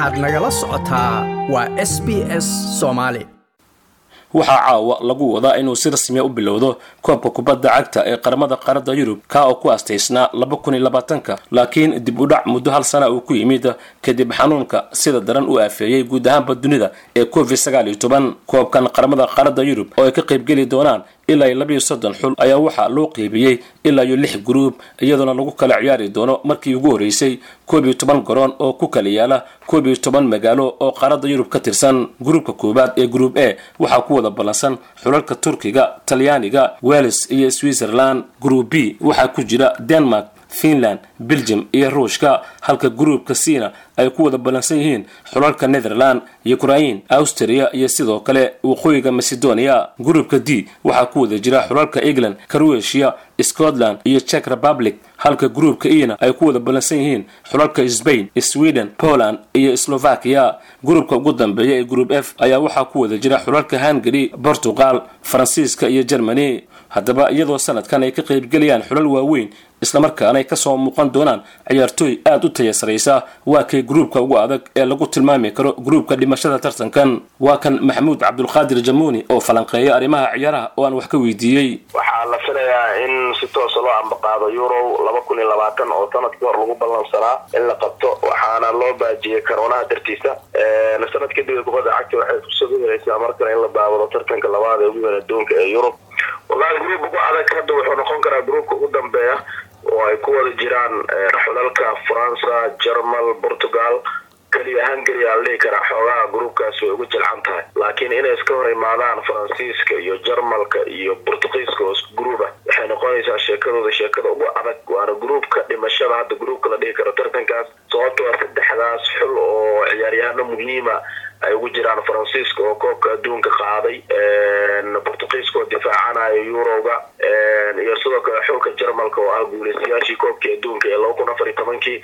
waxaad nagala socotaa waa s b s soomaali waxaa caawa lagu wadaa inuu si rasmiya u bilowdo koobka kubadda cagta ee qaramada qaaradda yurub kaa oo ku astaysnaa laba kun iyo labaatanka laakiin dib u dhac muddo hal sana uu ku yimid kadib xanuunka sida daran u aafeeyey guud ahaanba dunida ee covid sagaal iyo toban. Koobkan qaramada qaaradda yurub oo ay ka qaybgeli doonaan ilaa iyo labayo soddon xul ayaa waxaa loo qeybiyey ilaa iyo lix gruub iyadoona lagu kala ciyaari doono markii ugu horreysay koob iyo toban garoon oo ku kala yaalla koob iyo toban magaalo oo qaaradda yurub ka tirsan. Gruubka koowaad ee gruub a waxaa ku wada ballansan xulalka turkiga talyaaniga wales iyo switzerland. Gruub b waxaa ku jira denmark finland belgium iyo ruushka. Halka gruubka cina ay ku wada ballansan yihiin xulalka netherland ukrain austria iyo sidoo kale waqooyiga macedonia. Gruubka d waxaa ku wada jira xulalka england croatia scotland iyo czech republic. Halka gruubka ena ay ku wada ballansan yihiin xulalka spain sweden poland iyo slovakia. Gruubka ugu dambeeya ee gruub f ayaa waxaa ku wada jira xulalka hungary portugal faransiiska iyo germany. Haddaba iyadoo sanadkan ay ka qaybgelayaan xulal waaweyn islamarkaana ay ka soo muuqan doonaan ciyaartooy aada u taya saraysa waa kay gruubka ugu adag ee lagu tilmaami karo gruubka dhimashada tartankan? Waa kan maxamuud cabdulqaadir jamuuni oo falanqeeya arrimaha ciyaaraha oo aan wax ka weydiiyey. Waxaa la filayaa in si toosa loo ambaqaado euro laba kun iyo labaatan oo sannadkii hor lagu ballansanaa in la qabto waxaana loo baajiyey karoonaha dartiisa. Sanad kadib kubadda cagta waxay fursad u helaysaa markale in la daawado tartanka labaad ee ugu weyn adduunka ee yurub. Wallahi gruub ugu adag hadda wuxuu noqon karaa gruubka ugu dambeeya oo ay ku wada jiraan xulalka faransa jermal portugal keliya hungary aan dhihi karaa xoogaha gruubkaasi way ugu jilcan tahay. Laakiin inay iska hor imaadaan faransiiska iyo jarmalka iyo bortugiiska oo gruuba waxay noqonaysaa sheekadooda sheekada ugu adag waana gruubka dhimashada. Hadda gruubka la dhihi karo tartankaas sababto a saddexdaas xul oo ciyaaryahano muhiima ay ugu jiraan faransiiska oo koobka adduunka qaaday bortugiiska oo difaacanayo eurowga iyo sidoo kale xulka jarmalka oo ah guuleystayaashii koobkii adduunka ee laba kun afar iyo tobankii.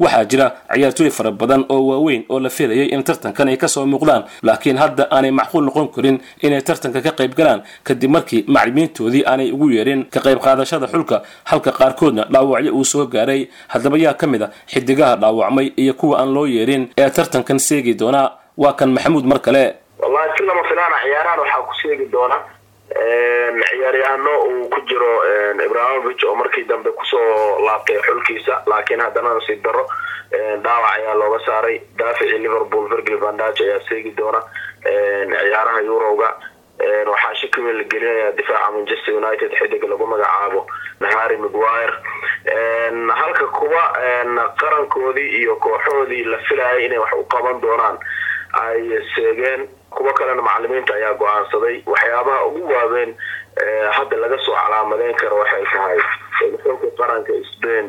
Waxaa jira ciyaartooy fara badan oo waaweyn oo la filayay in tartankan ay ka soo muuqdaan laakiin hadda aanay macquul noqon karin inay tartanka ka qayb galaan kadib markii maclimiintoodii aanay ugu yeerin ka qayb qaadashada xulka halka qaarkoodna dhaawacyo uu soo gaaray. Haddaba yaa ka mid a xidigaha dhaawacmay iyo kuwa aan loo yeerin ee tartankan seegi doonaa waa kan maxamuud mar kale. Wallahi si lama filaana ciyaarahan waxaa ku seegi doona ciyaaryahano uu ku jiro ibrahimovich oo markii dambe ku soo laabtay xulkiisa laakiin haddana nasiib daro dhaawac ayaa looga saaray. Daaficii liverpool virgil vandage ayaa seegi doona ciyaaraha eurowga waxaa weyn la gelinaya difaaca manchester united xidig lagu magacaabo harry mcguire halka kuwa qarankoodii iyo kooxoodii la filayay inay wax u qaban doonaan ay seegeen kuwo kalena macalimiinta ayaa go'aansaday. Waxyaabaha ugu waaweyn hadda laga soo calaamadeyn karo waxay tahay xulka qaranka spain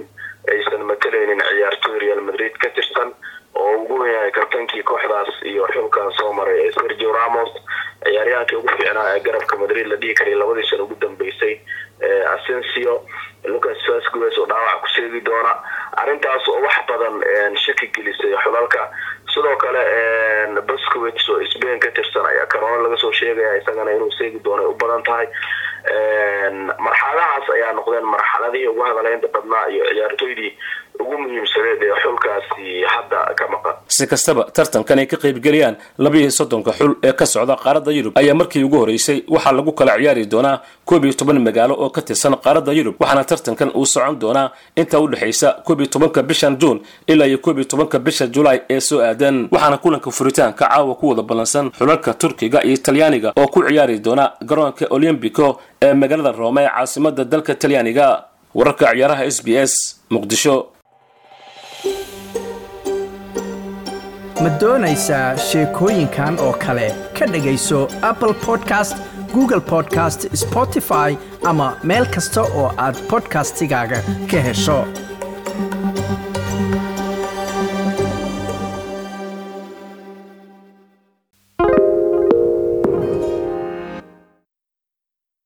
aysan matalaynin ciyaartooy real madrid ka tirsan oo ugu weynyahay kabtankii kooxdaas iyo xulkan soo maray. Ee sergio ramos ciyaaryahankii ugu fiicnaa ee garabka madrid la dhihi karay labadii sana ugu dambeysay asensio lucas vasquez oo dhaawac ku seegi doona. Arrintaas oo wax badan shaki gelisay xulalka sidoo kale boscowits oo spain ka tirsan ayaa karoona laga soo sheegaya isagana inuu seegi doono ay u badan tahay. Marxaladahaas ayaa noqdeen marxaladihii ugu hadaleynta badnaa iyo ciyaartooydii ugu muhiimsaneed ee xulkaasi hadda ka maqan si kastaba tartankan ay ka qaybgelayaan labaiyo soddonka xul ee ka socda qaaradda yurub ayaa markii ugu horreysay waxaa lagu kala ciyaari doonaa koob iyo toban magaalo oo ka tirsan qaaradda yurub waxaana tartankan uu socon doonaa inta u dhexaysa koob iyo tobanka bishan juun ilaa iyo koob iyo tobanka bisha julaay ee soo aadan waxaana kulanka furitaanka caawa ku wada ballansan xulalka turkiga iyo talyaaniga oo ku ciyaari doona garoonka olymbico ee magaalada roome ee caasimada dalka talyaaniga. Wararka ciyaaraha s b s muqdisho ma doonaysaa sheekooyinkan oo kale ka dhegayso apple podcast google podcast spotify ama meel kasta oo aad bodkastigaaga ka hesho